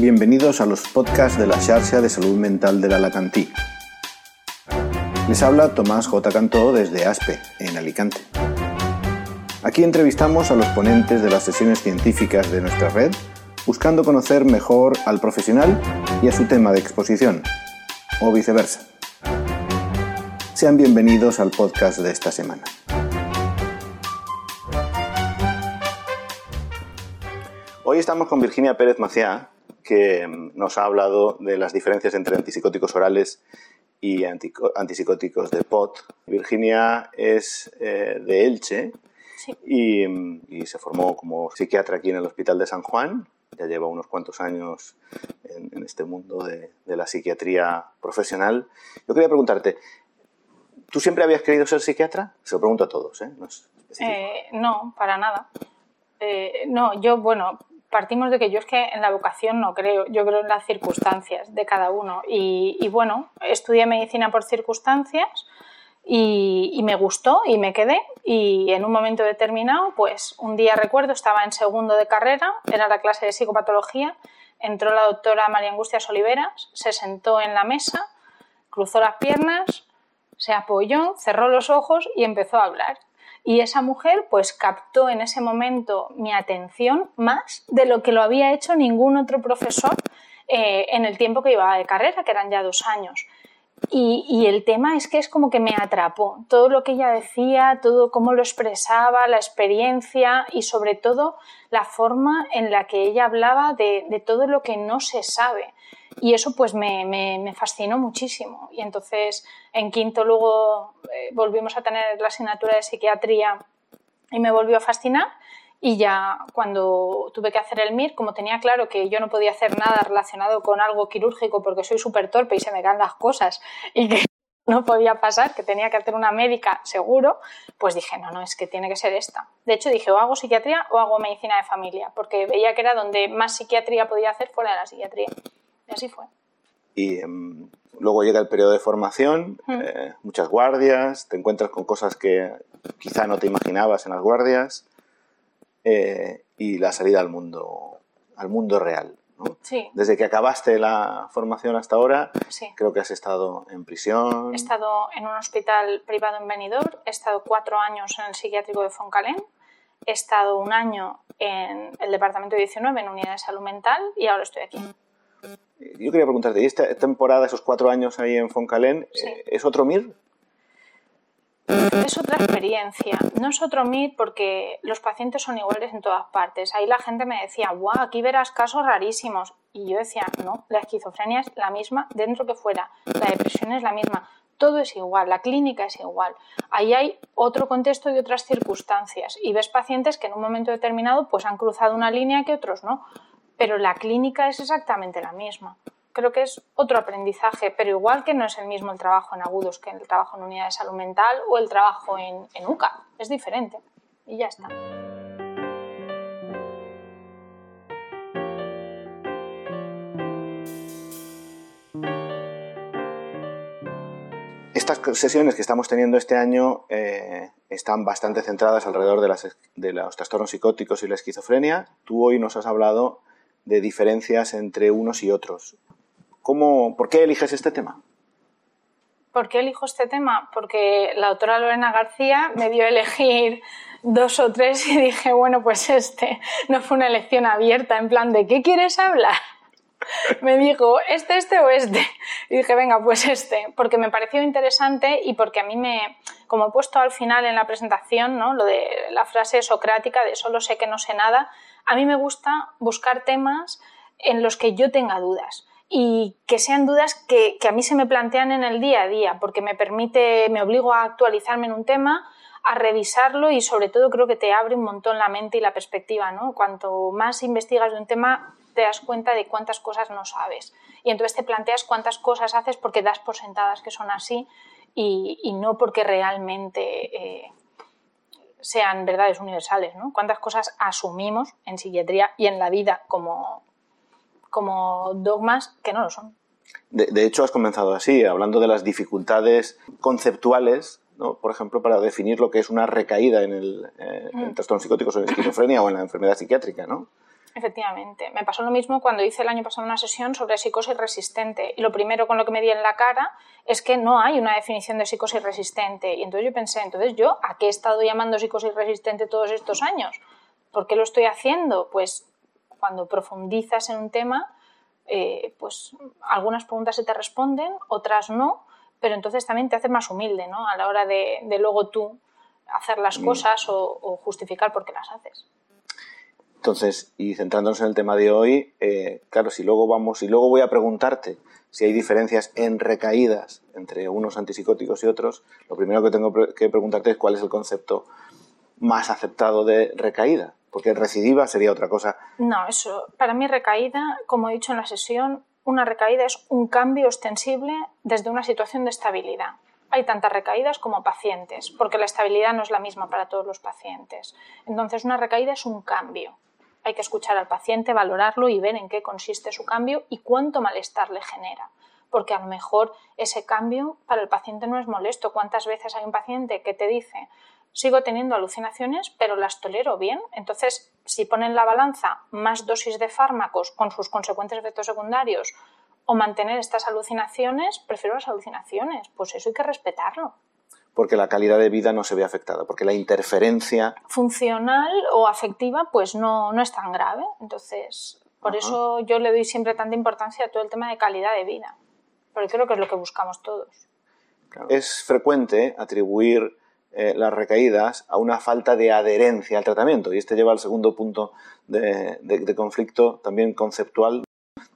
Bienvenidos a los podcasts de la Xarxa de Salud Mental de Alacantí. Les habla Tomás J. Cantó desde ASPE, en Alicante. Aquí entrevistamos a los ponentes de las sesiones científicas de nuestra red, buscando conocer mejor al profesional y a su tema de exposición, o viceversa. Sean bienvenidos al podcast de esta semana. Hoy estamos con Virginia Pérez Maciá, que nos ha hablado de las diferencias entre antipsicóticos orales y antipsicóticos de POT. Virginia es eh, de Elche y, se formó como psiquiatra aquí en el Hospital de San Juan. Ya lleva unos cuantos años en, este mundo de, la psiquiatría profesional. Yo quería preguntarte, ¿tú siempre habías querido ser psiquiatra? Se lo pregunto a todos, ¿eh? No, eh, no para nada. no, yo, bueno, partimos de que yo es que en la vocación no creo, yo creo en las circunstancias de cada uno. Y, bueno, estudié medicina por circunstancias y, me gustó y me quedé. Y en un momento determinado, pues un día recuerdo, estaba en segundo de carrera, era la clase de psicopatología, entró la doctora María Angustias Oliveras, se sentó en la mesa, cruzó las piernas, se apoyó, cerró los ojos y empezó a hablar. Y esa mujer pues captó en ese momento mi atención más de lo que lo había hecho ningún otro profesor eh, en el tiempo que llevaba de carrera, que eran ya dos años. Y, el tema es que es como que me atrapó. Todo lo que ella decía, todo cómo lo expresaba, la experiencia y sobre todo la forma en la que ella hablaba de todo lo que no se sabe y eso pues me, fascinó muchísimo. Y entonces en quinto luego eh, volvimos a tener la asignatura de psiquiatría y me volvió a fascinar. Y ya cuando tuve que hacer el MIR, como tenía claro que yo no podía hacer nada relacionado con algo quirúrgico porque soy súper torpe y se me caen las cosas y que no podía pasar, que tenía que hacer una médica seguro, pues dije, no, no, es que tiene que ser esta. De hecho, dije, o hago psiquiatría o hago medicina de familia, porque veía que era donde más psiquiatría podía hacer fuera de la psiquiatría. Y así fue. Y em, luego llega el periodo de formación, eh, muchas guardias, te encuentras con cosas que quizá no te imaginabas en las guardias eh, y la salida al mundo, al mundo real. Sí. Desde que acabaste la formación hasta ahora, creo que has estado en prisión. He estado en un hospital privado en Benidorm, he estado cuatro años en el psiquiátrico de Foncalén, he estado un año en el departamento 19 en unidad de salud mental y ahora estoy aquí. Yo quería preguntarte, ¿y esta temporada, esos cuatro años ahí en Foncalén, eh, es otro MIR? Es otra experiencia. No es otro MIR porque los pacientes son iguales en todas partes. Ahí la gente me decía, guau, aquí verás casos rarísimos. Y yo decía, no, la esquizofrenia es la misma dentro que fuera. La depresión es la misma. Todo es igual, la clínica es igual. Ahí hay otro contexto y otras circunstancias. Y ves pacientes que en un momento determinado pues han cruzado una línea que otros no pero la clínica es exactamente la misma. Creo que es otro aprendizaje, pero igual que no es el mismo el trabajo en agudos que el trabajo en unidad de salud mental o el trabajo en, UCA. Es diferente y ya está. Estas sesiones que estamos teniendo este año eh, están bastante centradas alrededor de, de, los trastornos psicóticos y la esquizofrenia. Tú hoy nos has hablado de diferencias entre unos y otros. ¿Cómo, ¿Por qué eliges este tema? ¿Por qué elijo este tema? Porque la autora Lorena García me dio a elegir dos o tres y dije, bueno, pues este no fue una elección abierta, en plan de ¿qué quieres hablar? Me dijo, este, este o este. Y dije, venga, pues este, porque me pareció interesante y porque a mí me, como he puesto al final en la presentación, ¿no? lo de la frase socrática de solo sé que no sé nada, a mí me gusta buscar temas en los que yo tenga dudas y que sean dudas que, a mí se me plantean en el día a día, porque me permite, me obligo a actualizarme en un tema, a revisarlo y sobre todo creo que te abre un montón la mente y la perspectiva, ¿no? Cuanto más investigas de un tema, te das cuenta de cuántas cosas no sabes. Y entonces te planteas cuántas cosas haces porque das por sentadas que son así y, no porque realmente eh, sean verdades universales, ¿no? Cuántas cosas asumimos en psiquiatría y en la vida como, como dogmas que no lo son. De, hecho, has comenzado así, hablando de las dificultades conceptuales, ¿no? por ejemplo, para definir lo que es una recaída en el, eh, en mm. trastornos psicóticos o en esquizofrenia o en la enfermedad psiquiátrica, ¿no? Efectivamente. Me pasó lo mismo cuando hice el año pasado una sesión sobre psicosis resistente. Y lo primero con lo que me di en la cara es que no hay una definición de psicosis resistente. Y entonces yo pensé, entonces yo, ¿a qué he estado llamando psicosis resistente todos estos años? ¿Por qué lo estoy haciendo? Pues cuando profundizas en un tema, eh, pues algunas preguntas se te responden, otras no, pero entonces también te haces más humilde, ¿no? A la hora de, luego tú hacer las mm. cosas o, o justificar por qué las haces. Entonces, y centrándonos en el tema de hoy, eh, claro, si luego vamos, y luego voy a preguntarte si hay diferencias en recaídas entre unos antipsicóticos y otros, lo primero que tengo que preguntarte es cuál es el concepto más aceptado de recaída, porque recidiva sería otra cosa. No, eso, para mí recaída, como he dicho en la sesión, una recaída es un cambio extensible desde una situación de estabilidad. Hay tantas recaídas como pacientes, porque la estabilidad no es la misma para todos los pacientes. Entonces, una recaída es un cambio hay que escuchar al paciente, valorarlo y ver en qué consiste su cambio y cuánto malestar le genera. Porque a lo mejor ese cambio para el paciente no es molesto. ¿Cuántas veces hay un paciente que te dice, sigo teniendo alucinaciones, pero las tolero bien? Entonces, si ponen la balanza más dosis de fármacos con sus consecuentes efectos secundarios o mantener estas alucinaciones, prefiero las alucinaciones. Pues eso hay que respetarlo porque la calidad de vida no se ve afectada, porque la interferencia... Funcional o afectiva pues no, no es tan grave. Entonces, por eso yo le doy siempre tanta importancia a todo el tema de calidad de vida, porque creo que es lo que buscamos todos. Es frecuente atribuir eh, las recaídas a una falta de adherencia al tratamiento, y este lleva al segundo punto de, conflicto también conceptual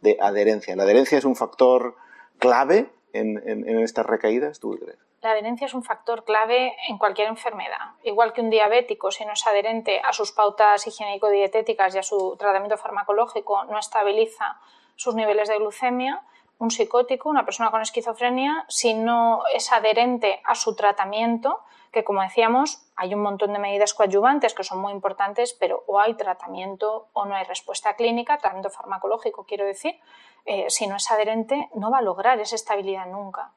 de adherencia. ¿La adherencia es un factor clave en, en, estas recaídas, tú crees? La adherencia es un factor clave en cualquier enfermedad. Igual que un diabético, si no es adherente a sus pautas higiénico-dietéticas y a su tratamiento farmacológico, no estabiliza sus niveles de glucemia, un psicótico, una persona con esquizofrenia, si no es adherente a su tratamiento, que como decíamos, hay un montón de medidas coadyuvantes que son muy importantes, pero o hay tratamiento o no hay respuesta clínica, tratamiento farmacológico quiero decir, eh, si no es adherente, no va a lograr esa estabilidad nunca.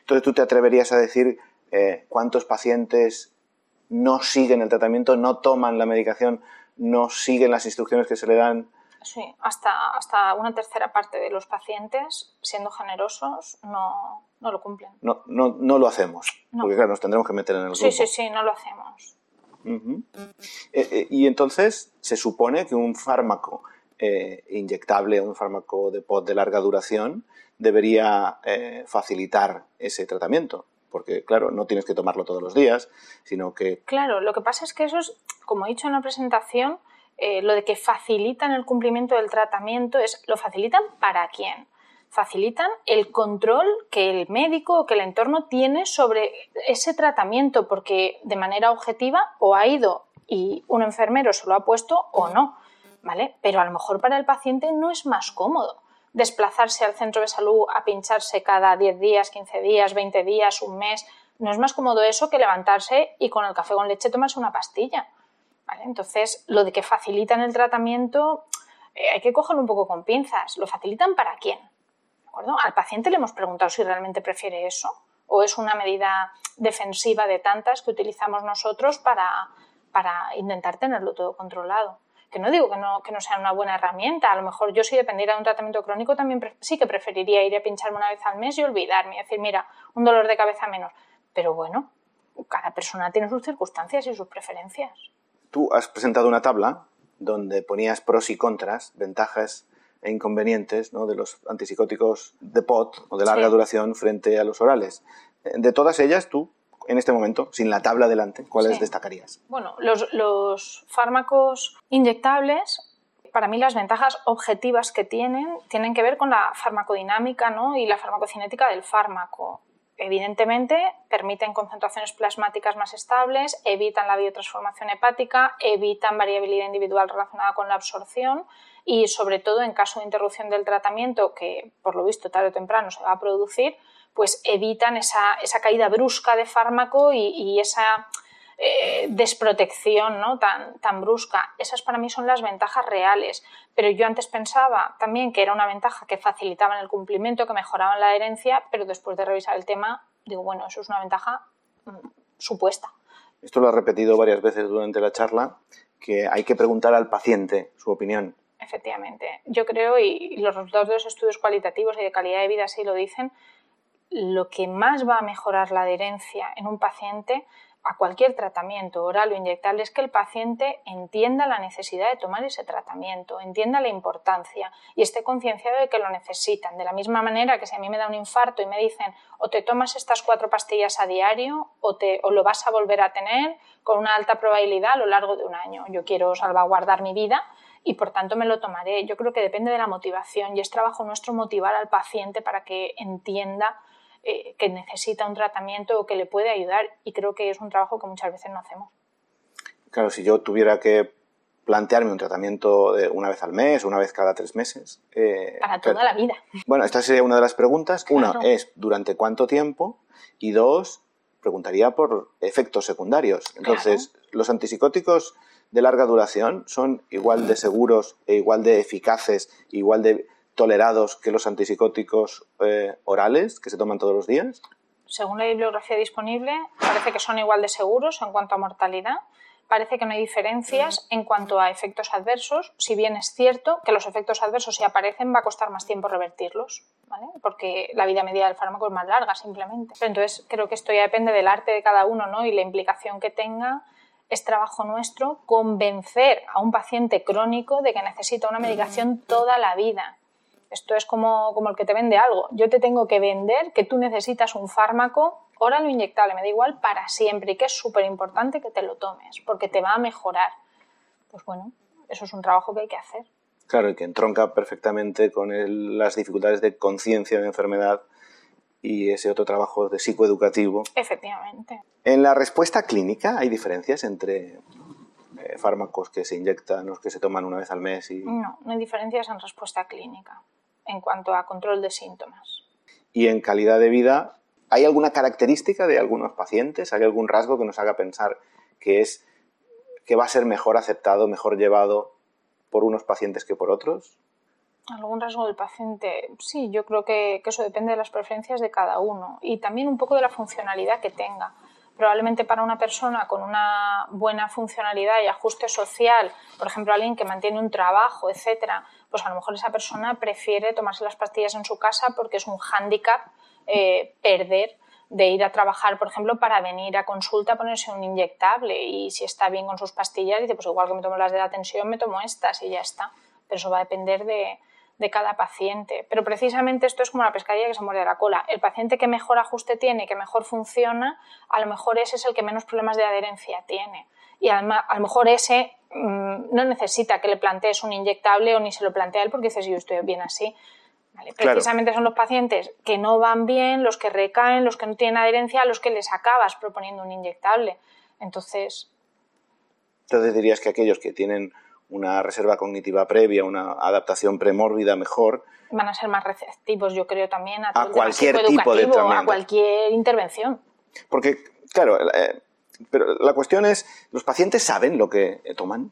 Entonces, ¿tú te atreverías a decir eh, cuántos pacientes no siguen el tratamiento, no toman la medicación, no siguen las instrucciones que se le dan? Sí, hasta, hasta una tercera parte de los pacientes, siendo generosos, no, lo cumplen. No, no, no lo hacemos, porque claro, nos tendremos que meter en el grupo. Sí, sí, sí, no lo hacemos. Eh, y entonces se supone que un fármaco eh, inyectable, un fármaco de POT de larga duración, debería eh, facilitar ese tratamiento. Porque, claro, no tienes que tomarlo todos los días, sino que... Claro, lo que pasa es que eso es, como he dicho en la presentación, eh, lo de que facilitan el cumplimiento del tratamiento es, ¿lo facilitan para quién? Facilitan el control que el médico o que el entorno tiene sobre ese tratamiento, porque de manera objetiva o ha ido y un enfermero se lo ha puesto o no. ¿vale? Pero a lo mejor para el paciente no es más cómodo desplazarse al centro de salud a pincharse cada 10 días, 15 días, 20 días, un mes. No es más cómodo eso que levantarse y con el café con leche tomarse una pastilla. ¿vale? Entonces, lo de que facilitan el tratamiento eh, hay que cogerlo un poco con pinzas. ¿Lo facilitan para quién? Al paciente le hemos preguntado si realmente prefiere eso o es una medida defensiva de tantas que utilizamos nosotros para, para intentar tenerlo todo controlado que no digo que no, que no sea una buena herramienta, a lo mejor yo si dependiera de un tratamiento crónico también sí que preferiría ir a pincharme una vez al mes y olvidarme, y decir, mira, un dolor de cabeza menos. Pero bueno, cada persona tiene sus circunstancias y sus preferencias. Tú has presentado una tabla donde ponías pros y contras, ventajas e inconvenientes ¿no? de los antipsicóticos de POT o de larga duración frente a los orales. De todas ellas, tú en este momento, sin la tabla delante, ¿cuáles destacarías? Bueno, los, fármacos inyectables para mí las ventajas objetivas que tienen tienen que ver con la farmacodinámica ¿no? y la farmacocinética del fármaco. Evidentemente, permiten concentraciones plasmáticas más estables, evitan la biotransformación hepática, evitan variabilidad individual relacionada con la absorción y, sobre todo, en caso de interrupción del tratamiento, que por lo visto tarde o temprano se va a producir, pues evitan esa, caída brusca de fármaco y, esa eh, desprotección ¿no? tan, tan brusca. Esas para mí son las ventajas reales. Pero yo antes pensaba también que era una ventaja que facilitaban el cumplimiento, que mejoraban la adherencia, pero después de revisar el tema, digo, bueno, eso es una ventaja mm, supuesta. Esto lo has repetido varias veces durante la charla que hay que preguntar al paciente su opinión. Efectivamente. Yo creo, y los resultados de los estudios cualitativos y de calidad de vida sí lo dicen, lo que más va a mejorar la adherencia en un paciente a cualquier tratamiento oral o inyectable es que el paciente entienda la necesidad de tomar ese tratamiento, entienda la importancia y esté concienciado de que lo necesitan. De la misma manera que si a mí me da un infarto y me dicen o te tomas estas cuatro pastillas a diario o, te, o lo vas a volver a tener con una alta probabilidad a lo largo de un año. Yo quiero salvaguardar mi vida y por tanto me lo tomaré. Yo creo que depende de la motivación y es trabajo nuestro motivar al paciente para que entienda eh, que necesita un tratamiento o que le puede ayudar y creo que es un trabajo que muchas veces no hacemos. Claro, si yo tuviera que plantearme un tratamiento de una vez al mes, una vez cada tres meses. Eh, Para toda la vida. Bueno, esta sería una de las preguntas. Una es durante cuánto tiempo y dos, preguntaría por efectos secundarios. Entonces, los antipsicóticos de larga duración son igual de seguros e igual de eficaces, igual de tolerados que los antipsicóticos eh, orales que se toman todos los días? Según la bibliografía disponible, parece que son igual de seguros en cuanto a mortalidad. Parece que no hay diferencias en cuanto a efectos adversos, si bien es cierto que los efectos adversos si aparecen va a costar más tiempo revertirlos, ¿vale? porque la vida media del fármaco es más larga simplemente. Entonces creo que esto ya depende del arte de cada uno ¿no? y la implicación que tenga es trabajo nuestro convencer a un paciente crónico de que necesita una medicación toda la vida esto es como, como el que te vende algo. Yo te tengo que vender que tú necesitas un fármaco oral o inyectable, me da igual, para siempre y que es súper importante que te lo tomes porque te va a mejorar. Pues bueno, eso es un trabajo que hay que hacer. Claro, y que entronca perfectamente con las dificultades de conciencia de enfermedad y ese otro trabajo de psicoeducativo. Efectivamente. En la respuesta clínica hay diferencias entre eh, fármacos que se inyectan o que se toman una vez al mes y... No, no hay diferencias en respuesta clínica en cuanto a control de síntomas. Y en calidad de vida, ¿hay alguna característica de algunos pacientes? ¿Hay algún rasgo que nos haga pensar que es que va a ser mejor aceptado, mejor llevado por unos pacientes que por otros? Algún rasgo del paciente, sí, yo creo que, eso depende de las preferencias de cada uno y también un poco de la funcionalidad que tenga probablemente para una persona con una buena funcionalidad y ajuste social, por ejemplo, alguien que mantiene un trabajo, etcétera, pues a lo mejor esa persona prefiere tomarse las pastillas en su casa porque es un hándicap eh, perder de ir a trabajar, por ejemplo, para venir a consulta a ponerse un inyectable y si está bien con sus pastillas, dice, pues igual que me tomo las de la tensión, me tomo estas y ya está. Pero eso va a depender de, de cada paciente. Pero precisamente esto es como la pescadilla que se muerde la cola. El paciente que mejor ajuste tiene, que mejor funciona, a lo mejor ese es el que menos problemas de adherencia tiene. Y a lo mejor ese mm, no necesita que le plantees un inyectable o ni se lo plantea él porque dices, yo estoy bien así. Precisamente son los pacientes que no van bien, los que recaen, los que no tienen adherencia, a los que les acabas proponiendo un inyectable. Entonces... Entonces dirías que aquellos que tienen una reserva cognitiva previa, una adaptación premórbida mejor. Van a ser más receptivos, yo creo, también a, a cualquier tipo de tratamiento. A cualquier intervención. Porque, claro, eh, pero la cuestión es, ¿los pacientes saben lo que toman?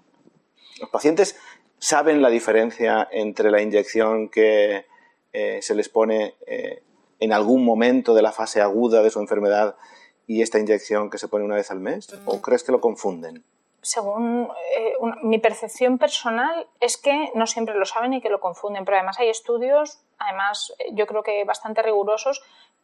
¿Los pacientes saben la diferencia entre la inyección que eh, se les pone eh, en algún momento de la fase aguda de su enfermedad y esta inyección que se pone una vez al mes? ¿O crees que lo confunden? Según eh, mi percepción personal, es que no siempre lo saben y que lo confunden, pero además hay estudios, además eh, yo creo que bastante rigurosos,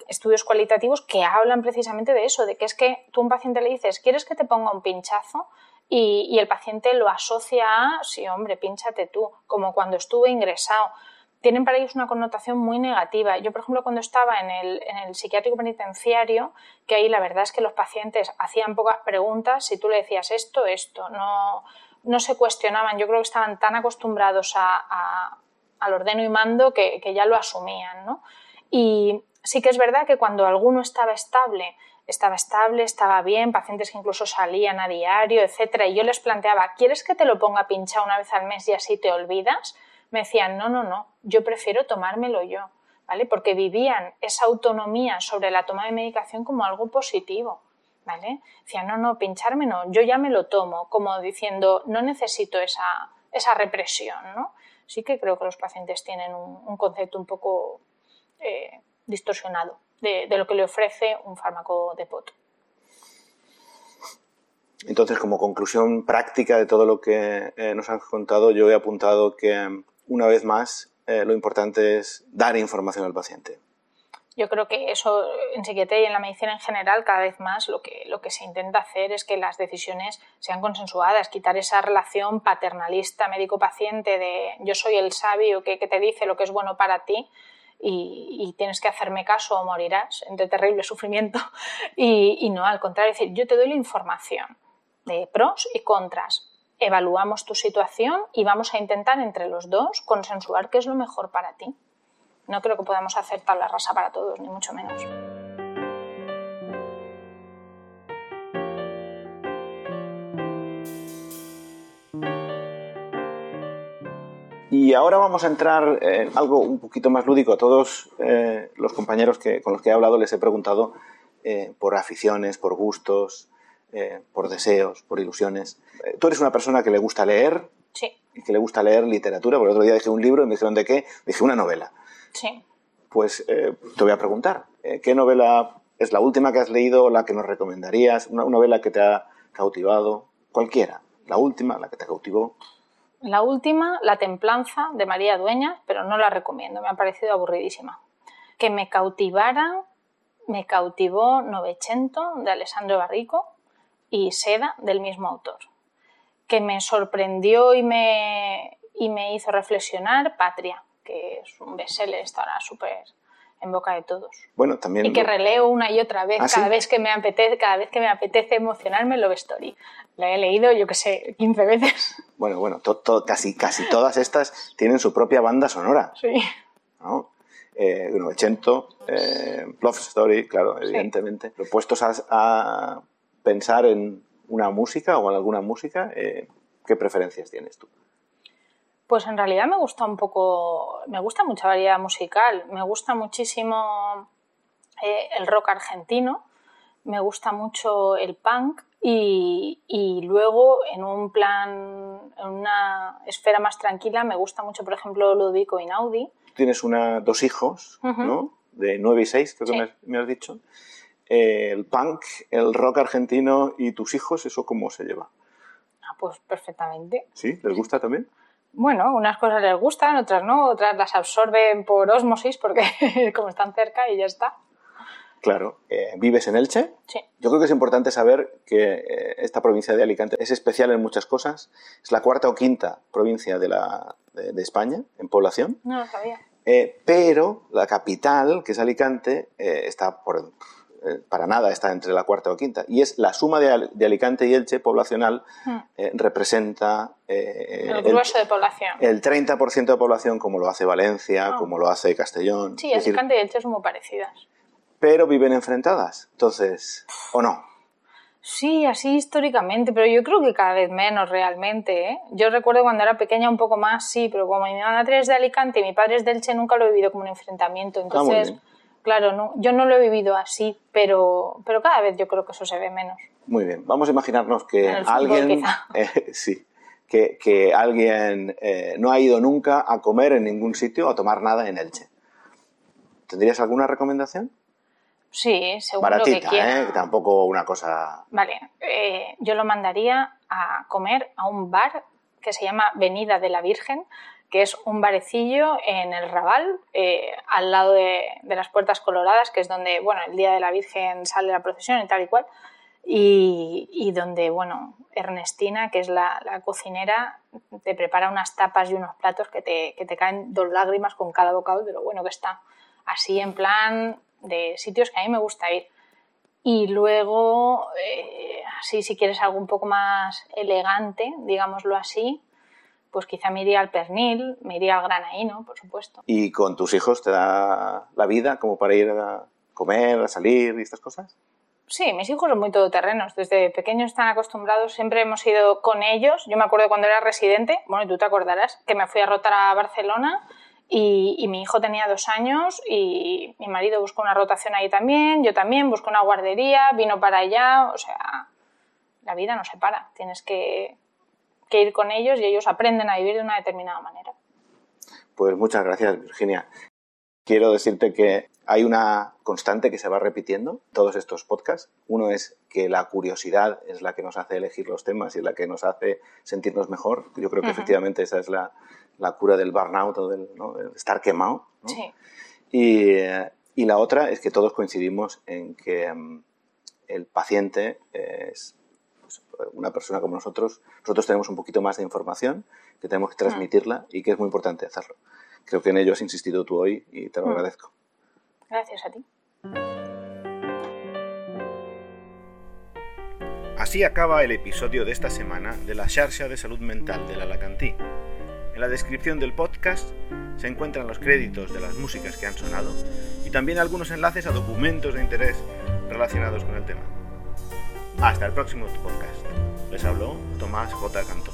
estudios cualitativos que hablan precisamente de eso, de que es que tú a un paciente le dices, ¿quieres que te ponga un pinchazo? Y, y el paciente lo asocia a, sí, hombre, pínchate tú, como cuando estuve ingresado tienen para ellos una connotación muy negativa. Yo, por ejemplo, cuando estaba en el, en el, psiquiátrico penitenciario, que ahí la verdad es que los pacientes hacían pocas preguntas, si tú le decías esto, esto, no, no se cuestionaban. Yo creo que estaban tan acostumbrados a, al ordeno y mando que, que, ya lo asumían. ¿no? Y sí que es verdad que cuando alguno estaba estable, estaba estable, estaba bien, pacientes que incluso salían a diario, etcétera, y yo les planteaba, ¿quieres que te lo ponga pinchado una vez al mes y así te olvidas? Me decían, no, no, no, yo prefiero tomármelo yo, ¿vale? Porque vivían esa autonomía sobre la toma de medicación como algo positivo, ¿vale? Decían, no, no, pincharme no, yo ya me lo tomo, como diciendo, no necesito esa, esa represión, ¿no? Sí que creo que los pacientes tienen un, concepto un poco eh, distorsionado de, de, lo que le ofrece un fármaco de POT. Entonces, como conclusión práctica de todo lo que eh, nos has contado, yo he apuntado que, una vez más, eh, lo importante es dar información al paciente. Yo creo que eso en psiquiatría y en la medicina en general cada vez más lo que, se intenta hacer es que las decisiones sean consensuadas, quitar esa relación paternalista médico-paciente de yo soy el sabio que, te dice lo que es bueno para ti y, tienes que hacerme caso o morirás entre terrible sufrimiento y, y no, al contrario, decir yo te doy la información de pros y contras, evaluamos tu situación y vamos a intentar entre los dos consensuar qué es lo mejor para ti no creo que podamos hacer tabla rasa para todos, ni mucho menos. Y ahora vamos a entrar en algo un poquito más lúdico. A todos eh, los compañeros que, con los que he hablado les he preguntado eh, por aficiones, por gustos, eh, por deseos, por ilusiones. tú eres una persona que le gusta leer. Sí. Y que le gusta leer literatura. Por el otro día dije un libro y me dijeron de qué. Dije una novela. Sí. Pues eh, te voy a preguntar, eh, ¿qué novela es la última que has leído la que nos recomendarías? Una, novela que te ha cautivado, cualquiera, la última, la que te cautivó. La última, La Templanza, de María Dueñas, pero no la recomiendo, me ha parecido aburridísima. Que me cautivara, me cautivó Novecento, de Alessandro Barrico, y Seda, del mismo autor. Que me sorprendió y me, y me hizo reflexionar, Patria, que es un bestseller, estará súper en boca de todos. Bueno, también y que releo una y otra vez, ¿Ah, cada vez que me apetece, cada vez que me apetece emocionarme, Love Story. La he leído, yo que sé, 15 veces. Bueno, bueno, casi, casi todas estas tienen su propia banda sonora. Sí. ¿no? Eh, eh, Love Story, claro, evidentemente. Sí. Puestos a, pensar en una música o en alguna música, eh, ¿qué preferencias tienes tú? Pues en realidad me gusta un poco, me gusta mucha variedad musical, me gusta muchísimo eh, el rock argentino, me gusta mucho el punk y, luego en un plan, en una esfera más tranquila, me gusta mucho, por ejemplo, Ludovico Inaudi. Tienes una, dos hijos, ¿no? De 9 y 6, creo que me, has dicho. Eh, el punk, el rock argentino y tus hijos, ¿eso cómo se lleva? Ah, pues perfectamente. ¿Sí? ¿Les gusta también? bueno, unas cosas les gustan, otras no, otras las absorben por osmosis porque como están cerca y ya está. Claro. Eh, ¿Vives en Elche? Sí. Yo creo que es importante saber que eh, esta provincia de Alicante es especial en muchas cosas. Es la cuarta o quinta provincia de, la, de, España en población. No lo sabía. Eh, pero la capital, que es Alicante, está por eh, para nada está entre la cuarta o quinta. Y es la suma de, Alicante y Elche poblacional hmm. eh, representa eh, el grueso de población. El 30% de población como lo hace Valencia, ah. como lo hace Castellón. Sí, Alicante y Elche son muy parecidas. Pero viven enfrentadas, entonces, ¿o no? Sí, así históricamente, pero yo creo que cada vez menos realmente. Yo recuerdo cuando era pequeña un poco más, sí, pero como mi madre es de Alicante y mi padre es de Elche, nunca lo he vivido como un enfrentamiento. Ah, entonces, Claro, no, yo no lo he vivido así, pero, pero cada vez yo creo que eso se ve menos. Muy bien, vamos a imaginarnos que alguien, eh, sí, que, que alguien eh, no ha ido nunca a comer en ningún sitio o a tomar nada en Elche. ¿Tendrías alguna recomendación? Sí, seguro Baratita, que quiera. ¿eh? Tampoco una cosa... Vale, eh, yo lo mandaría a comer a un bar que se llama Venida de la Virgen, que es un barecillo en el Raval, eh, al lado de, las Puertas Coloradas, que es donde, bueno, el día de la Virgen sale la procesión y tal y cual, y, donde, bueno, Ernestina, que es la, cocinera, te prepara unas tapas y unos platos que te, que te caen dos lágrimas con cada bocado de lo bueno que está. Así en plan de sitios que a mí me gusta ir. Y luego, eh, así si quieres algo un poco más elegante, digámoslo así, pues quizá me iría al pernil, me iría al granaíno, por supuesto. ¿Y con tus hijos te da la vida como para ir a comer, a salir y estas cosas? Sí, mis hijos son muy todoterrenos. Desde pequeños están acostumbrados, siempre hemos ido con ellos. Yo me acuerdo cuando era residente, bueno, tú te acordarás, que me fui a rotar a Barcelona y, y, mi hijo tenía dos años y mi marido buscó una rotación ahí también, yo también, busqué una guardería, vino para allá, o sea, la vida no se para, tienes que, que ir con ellos y ellos aprenden a vivir de una determinada manera. Pues muchas gracias, Virginia. Quiero decirte que hay una constante que se va repitiendo todos estos podcasts. Uno es que la curiosidad es la que nos hace elegir los temas y la que nos hace sentirnos mejor. Yo creo que efectivamente esa es la, la, cura del burnout o del, estar quemado. Sí. Y, y, la otra es que todos coincidimos en que mm, el paciente es pues, una persona como nosotros. Nosotros tenemos un poquito más de información que tenemos que transmitirla y que es muy importante hacerlo. Creo que en ello has insistido tú hoy y te lo mm. agradezco. Gracias a ti. Así acaba el episodio de esta semana de la Xarxa de Salud Mental de l'Alacantí. En la descripción del podcast se encuentran los créditos de las músicas que han sonado y también algunos enlaces a documentos de interés relacionados con el tema. Hasta el próximo podcast. Les habló Tomás J. Cantón.